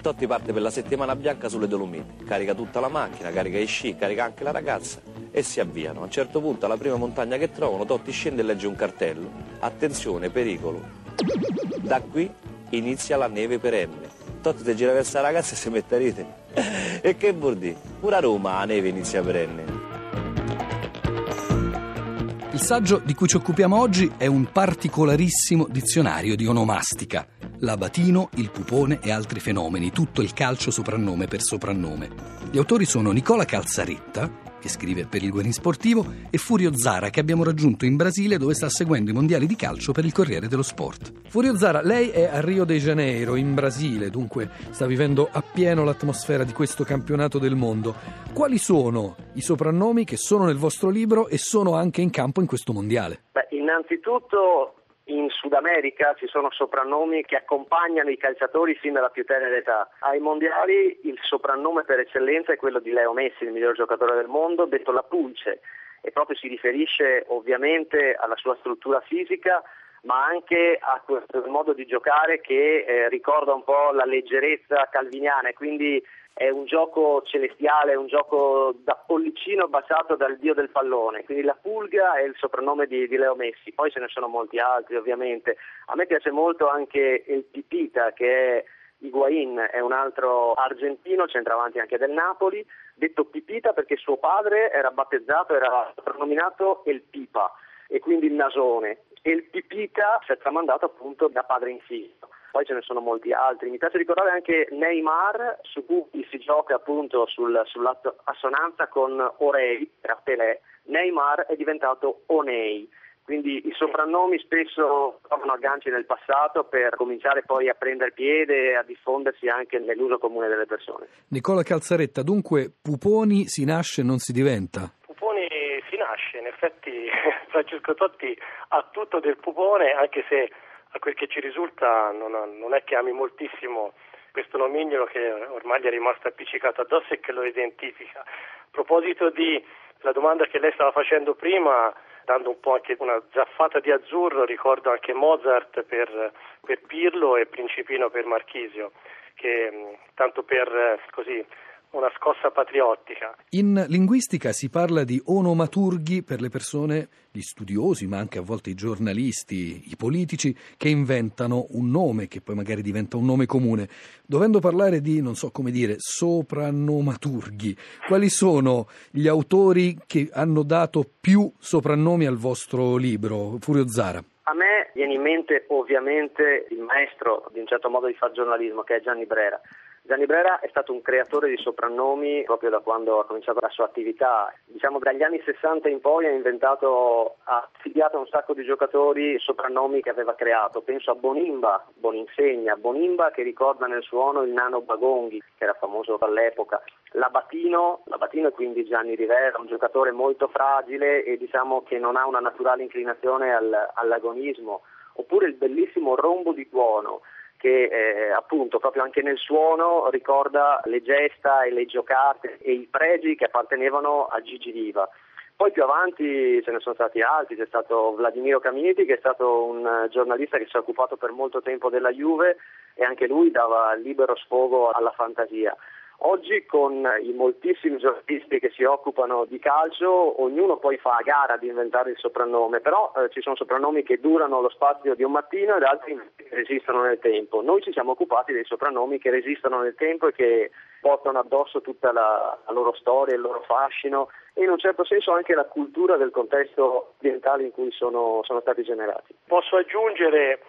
Totti parte per la settimana bianca sulle Dolomiti, carica tutta la macchina, carica i sci, carica anche la ragazza e si avviano. A un certo punto alla prima montagna che trovano Totti scende e legge un cartello. Attenzione, pericolo. Da qui inizia la neve perenne. Totti si gira verso la ragazza e si mette a rete. e che vuol dire? Pure a Roma la neve inizia perenne. Il saggio di cui ci occupiamo oggi è un particolarissimo dizionario di onomastica. L'abatino, il pupone e altri fenomeni, tutto il calcio soprannome per soprannome. Gli autori sono Nicola Calzaretta, che scrive per il Guerin Sportivo, e Furio Zara, che abbiamo raggiunto in Brasile dove sta seguendo i mondiali di calcio per il Corriere dello Sport. Furio Zara, lei è a Rio de Janeiro, in Brasile, dunque sta vivendo appieno l'atmosfera di questo campionato del mondo. Quali sono i soprannomi che sono nel vostro libro e sono anche in campo in questo mondiale? Beh, innanzitutto in Sud America ci sono soprannomi che accompagnano i calciatori fin dalla più tenera età. Ai mondiali il soprannome per eccellenza è quello di Leo Messi, il miglior giocatore del mondo, detto la pulce, e proprio si riferisce ovviamente alla sua struttura fisica, ma anche a quel modo di giocare che eh, ricorda un po' la leggerezza calviniana e quindi è un gioco celestiale, è un gioco da pollicino baciato dal dio del pallone, quindi la pulga è il soprannome di, di, Leo Messi, poi ce ne sono molti altri ovviamente. A me piace molto anche il Pipita che è Higuain, è un altro argentino, centravanti anche del Napoli, detto Pipita perché suo padre era battezzato, era soprannominato El Pipa e quindi il nasone. E il Pipita si è tramandato appunto da padre in figlio poi ce ne sono molti altri. Mi piace ricordare anche Neymar, su cui si gioca appunto sul, sull'assonanza con Orei, era Pelé. Neymar è diventato Onei. Quindi i soprannomi spesso trovano agganci nel passato per cominciare poi a prendere piede e a diffondersi anche nell'uso comune delle persone. Nicola Calzaretta, dunque Puponi si nasce e non si diventa? Puponi si nasce, in effetti Francesco Totti ha tutto del pupone, anche se a quel che ci risulta non, non è che ami moltissimo questo nomignolo che ormai gli è rimasto appiccicato addosso e che lo identifica. A proposito della domanda che lei stava facendo prima, dando un po' anche una zaffata di azzurro, ricordo anche Mozart per, per Pirlo e Principino per Marchisio, che tanto per così una scossa patriottica. In linguistica si parla di onomaturghi per le persone, gli studiosi, ma anche a volte i giornalisti, i politici, che inventano un nome che poi magari diventa un nome comune. Dovendo parlare di, non so come dire, soprannomaturghi, quali sono gli autori che hanno dato più soprannomi al vostro libro, Furio Zara? A me viene in mente ovviamente il maestro di un certo modo di fare giornalismo che è Gianni Brera. Gianni Brera è stato un creatore di soprannomi proprio da quando ha cominciato la sua attività. Diciamo dagli anni 60 in poi ha inventato, ha affiliato a un sacco di giocatori soprannomi che aveva creato. Penso a Bonimba, Boninsegna, Bonimba che ricorda nel suono il nano Bagonghi, che era famoso all'epoca. Labatino, Labatino è quindi Gianni Rivera, un giocatore molto fragile e diciamo che non ha una naturale inclinazione al, all'agonismo. Oppure il bellissimo Rombo di Tuono che eh, appunto proprio anche nel suono ricorda le gesta e le giocate e i pregi che appartenevano a Gigi Riva. Poi più avanti ce ne sono stati altri, c'è stato Vladimiro Caminiti che è stato un giornalista che si è occupato per molto tempo della Juve e anche lui dava libero sfogo alla fantasia. Oggi con i moltissimi giornalisti che si occupano di calcio, ognuno poi fa a gara di inventare il soprannome, però eh, ci sono soprannomi che durano lo spazio di un mattino ed altri che resistono nel tempo. Noi ci siamo occupati dei soprannomi che resistono nel tempo e che portano addosso tutta la, la loro storia, il loro fascino e in un certo senso anche la cultura del contesto ambientale in cui sono, sono stati generati. Posso aggiungere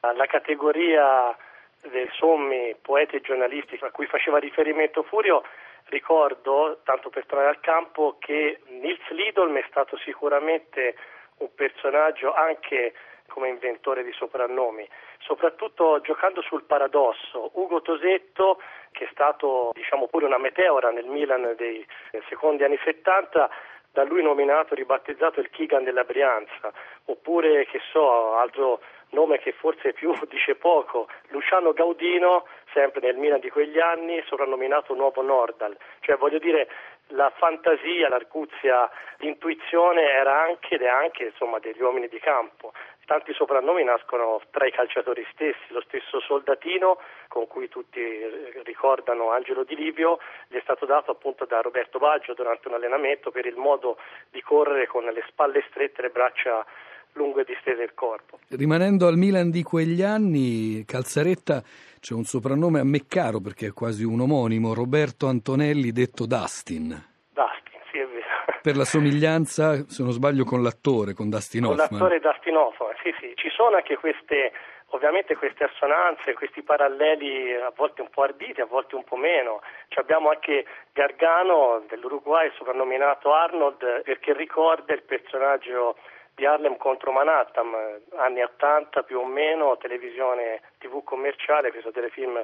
alla categoria dei sommi poeti e giornalisti a cui faceva riferimento Furio, ricordo, tanto per tornare al campo, che Nils Lidolm è stato sicuramente un personaggio anche come inventore di soprannomi, soprattutto giocando sul paradosso. Ugo Tosetto, che è stato diciamo pure una meteora nel Milan dei secondi anni 70, da lui nominato, ribattezzato il Kigan della Brianza, oppure che so, altro nome che forse più dice poco, Luciano Gaudino, sempre nel Milan di quegli anni, soprannominato Nuovo Nordal. Cioè voglio dire, la fantasia, l'arguzia, l'intuizione era anche ed è anche insomma, degli uomini di campo. Tanti soprannomi nascono tra i calciatori stessi, lo stesso soldatino con cui tutti ricordano Angelo Di Livio gli è stato dato appunto da Roberto Baggio durante un allenamento per il modo di correre con le spalle strette e le braccia lunghe distese del corpo. Rimanendo al Milan di quegli anni, Calzaretta c'è un soprannome a me caro perché è quasi un omonimo, Roberto Antonelli detto Dustin. Dustin, sì è vero. Per la somiglianza, se non sbaglio, con l'attore, con Dustin Hoffman. Con l'attore Dustin Hoffman, sì sì, ci sono anche queste ovviamente queste assonanze, questi paralleli a volte un po' arditi, a volte un po' meno. Ci abbiamo anche Gargano dell'Uruguay soprannominato Arnold perché ricorda il personaggio di Harlem contro Manhattan, anni 80 più o meno, televisione tv commerciale, questo telefilm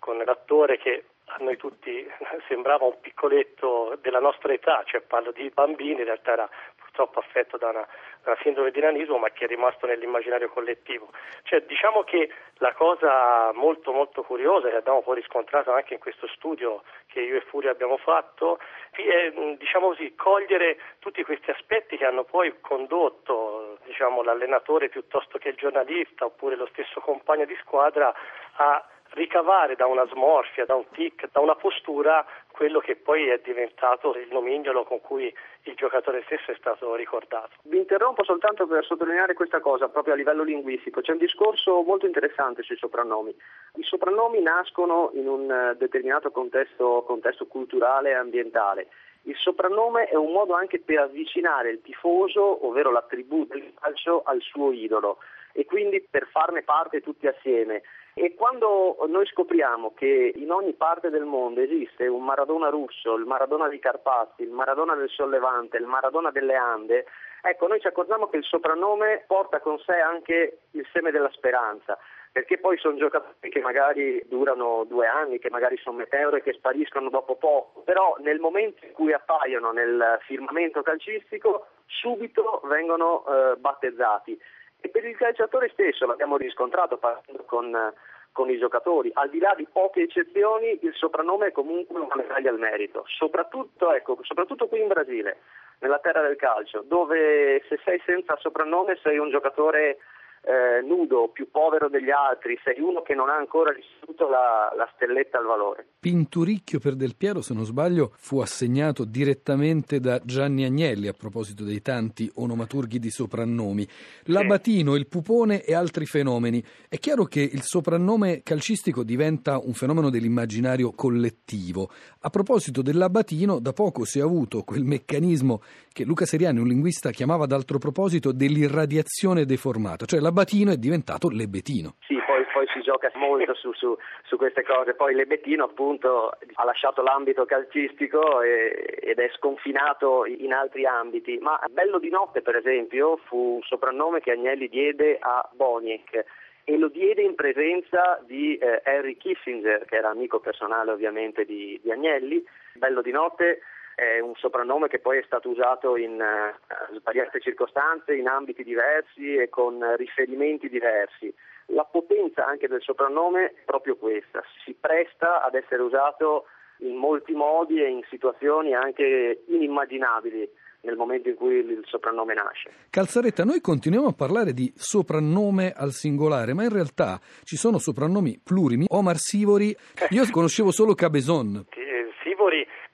con l'attore che a noi tutti sembrava un piccoletto della nostra età, cioè parlo di bambini, in realtà era purtroppo affetto da una, una sindrome di nanismo ma che è rimasto nell'immaginario collettivo. Cioè, diciamo che la cosa molto molto curiosa che abbiamo poi riscontrato anche in questo studio che io e Furio abbiamo fatto è diciamo così, cogliere tutti questi aspetti che hanno poi condotto diciamo, l'allenatore piuttosto che il giornalista oppure lo stesso compagno di squadra a ricavare da una smorfia, da un tic, da una postura quello che poi è diventato il nomignolo con cui il giocatore stesso è stato ricordato. Vi interrompo soltanto per sottolineare questa cosa proprio a livello linguistico. C'è un discorso molto interessante sui soprannomi. I soprannomi nascono in un eh, determinato contesto, contesto culturale e ambientale. Il soprannome è un modo anche per avvicinare il tifoso, ovvero la tribù del calcio, al suo idolo e quindi per farne parte tutti assieme. E quando noi scopriamo che in ogni parte del mondo esiste un Maradona russo, il Maradona di Carpazzi, il Maradona del Sollevante, il Maradona delle Ande, ecco, noi ci accorgiamo che il soprannome porta con sé anche il seme della speranza perché poi sono giocatori che magari durano due anni, che magari sono meteore, che spariscono dopo poco, però nel momento in cui appaiono nel firmamento calcistico subito vengono eh, battezzati e per il calciatore stesso l'abbiamo riscontrato parlando con, con i giocatori, al di là di poche eccezioni il soprannome è comunque una medaglia al merito, soprattutto, ecco, soprattutto qui in Brasile, nella terra del calcio, dove se sei senza soprannome sei un giocatore eh, nudo, più povero degli altri, sei uno che non ha ancora ricevuto la, la, stelletta al valore. Pinturicchio per Del Piero, se non sbaglio, fu assegnato direttamente da Gianni Agnelli a proposito dei tanti onomaturghi di soprannomi. L'abatino, il pupone e altri fenomeni. È chiaro che il soprannome calcistico diventa un fenomeno dell'immaginario collettivo. A proposito dell'abatino, da poco si è avuto quel meccanismo che Luca Seriani, un linguista, chiamava d'altro proposito dell'irradiazione deformata, cioè L'Abatino è diventato Lebetino. Sì, poi, poi si gioca molto su, su, su, queste cose. Poi Lebetino appunto ha lasciato l'ambito calcistico e, ed è sconfinato in altri ambiti. Ma Bello di notte, per esempio, fu un soprannome che Agnelli diede a Boniek e lo diede in presenza di eh, Henry Kissinger, che era amico personale ovviamente di, di Agnelli. Bello di notte è un soprannome che poi è stato usato in uh, svariate circostanze, in ambiti diversi e con riferimenti diversi. La potenza anche del soprannome è proprio questa, si presta ad essere usato in molti modi e in situazioni anche inimmaginabili nel momento in cui il soprannome nasce. Calzaretta, noi continuiamo a parlare di soprannome al singolare, ma in realtà ci sono soprannomi plurimi. Omar Sivori, io conoscevo solo Cabezon.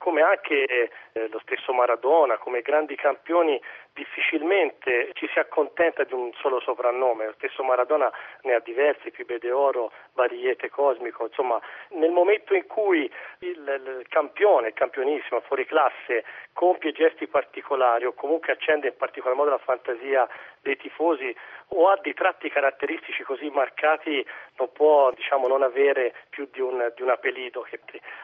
Come anche eh, lo stesso Maradona, come grandi campioni, difficilmente ci si accontenta di un solo soprannome. Lo stesso Maradona ne ha diversi, Pibe Oro, Bariete Cosmico. Insomma, nel momento in cui il, il campione, il campionissimo, fuori classe, compie gesti particolari o comunque accende in particolar modo la fantasia dei tifosi o ha dei tratti caratteristici così marcati non può diciamo, non avere più di un, di un appellido.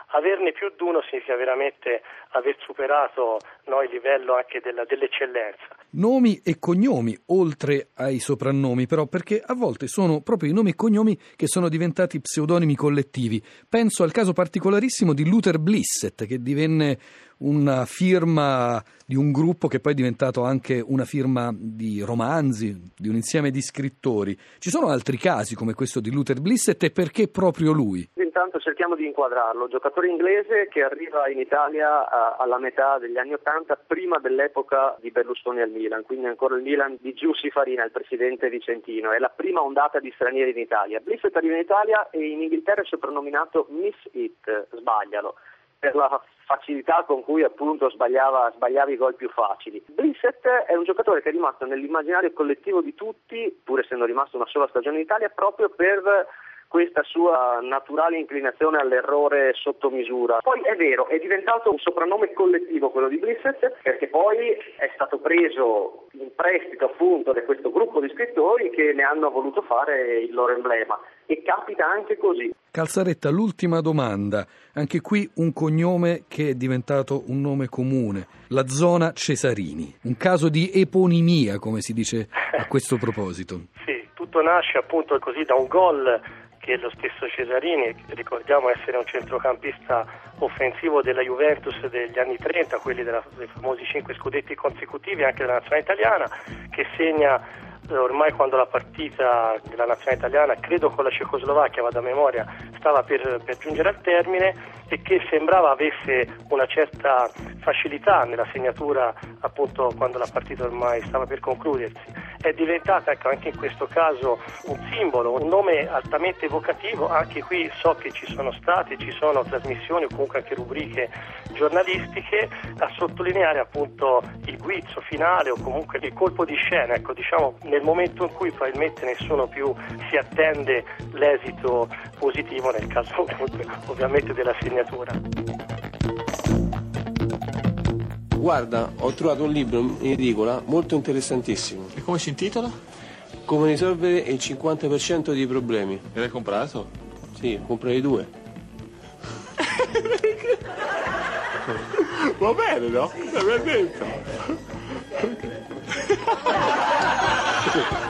Averne più di uno significa veramente aver superato no, il livello anche della, dell'eccellenza. Nomi e cognomi, oltre ai soprannomi, però, perché a volte sono proprio i nomi e cognomi che sono diventati pseudonimi collettivi. Penso al caso particolarissimo di Luther Blissett, che divenne una firma di un gruppo che poi è diventato anche una firma di romanzi, di un insieme di scrittori. Ci sono altri casi come questo di Luther Blissett e perché proprio lui? Intanto cerchiamo di inquadrarlo. Giocatore inglese che arriva in Italia uh, alla metà degli anni Ottanta, prima dell'epoca di Berlusconi al Milan, quindi ancora il Milan di Giussi Farina, il presidente vicentino. È la prima ondata di stranieri in Italia. Blissett arriva in Italia e in Inghilterra è soprannominato Miss It, sbaglialo per la facilità con cui appunto sbagliava, sbagliava i gol più facili. Blissett è un giocatore che è rimasto nell'immaginario collettivo di tutti, pur essendo rimasto una sola stagione in Italia, proprio per questa sua naturale inclinazione all'errore sotto misura. Poi è vero, è diventato un soprannome collettivo quello di Blissett perché poi è stato preso in prestito appunto da questo gruppo di scrittori che ne hanno voluto fare il loro emblema e capita anche così. Calzaretta, l'ultima domanda, anche qui un cognome che è diventato un nome comune, la zona Cesarini, un caso di eponimia come si dice a questo proposito. Sì, tutto nasce appunto così da un gol che lo stesso Cesarini, ricordiamo essere un centrocampista offensivo della Juventus degli anni 30, quelli della, dei famosi cinque scudetti consecutivi anche della nazionale italiana, che segna eh, ormai quando la partita della nazionale italiana, credo con la Cecoslovacchia, vado a memoria, stava per, per giungere al termine e che sembrava avesse una certa facilità nella segnatura appunto quando la partita ormai stava per concludersi è diventata ecco, anche in questo caso un simbolo, un nome altamente evocativo, anche qui so che ci sono state, ci sono trasmissioni o comunque anche rubriche giornalistiche a sottolineare appunto il guizzo finale o comunque il colpo di scena, ecco, diciamo nel momento in cui probabilmente nessuno più si attende l'esito positivo nel caso ovviamente della segnatura. Guarda, ho trovato un libro in edicola molto interessantissimo. E come si intitola? Come risolvere il 50% dei problemi. E l'hai comprato? Sì, comprai due. Va bene, no? L'abbiamo detto.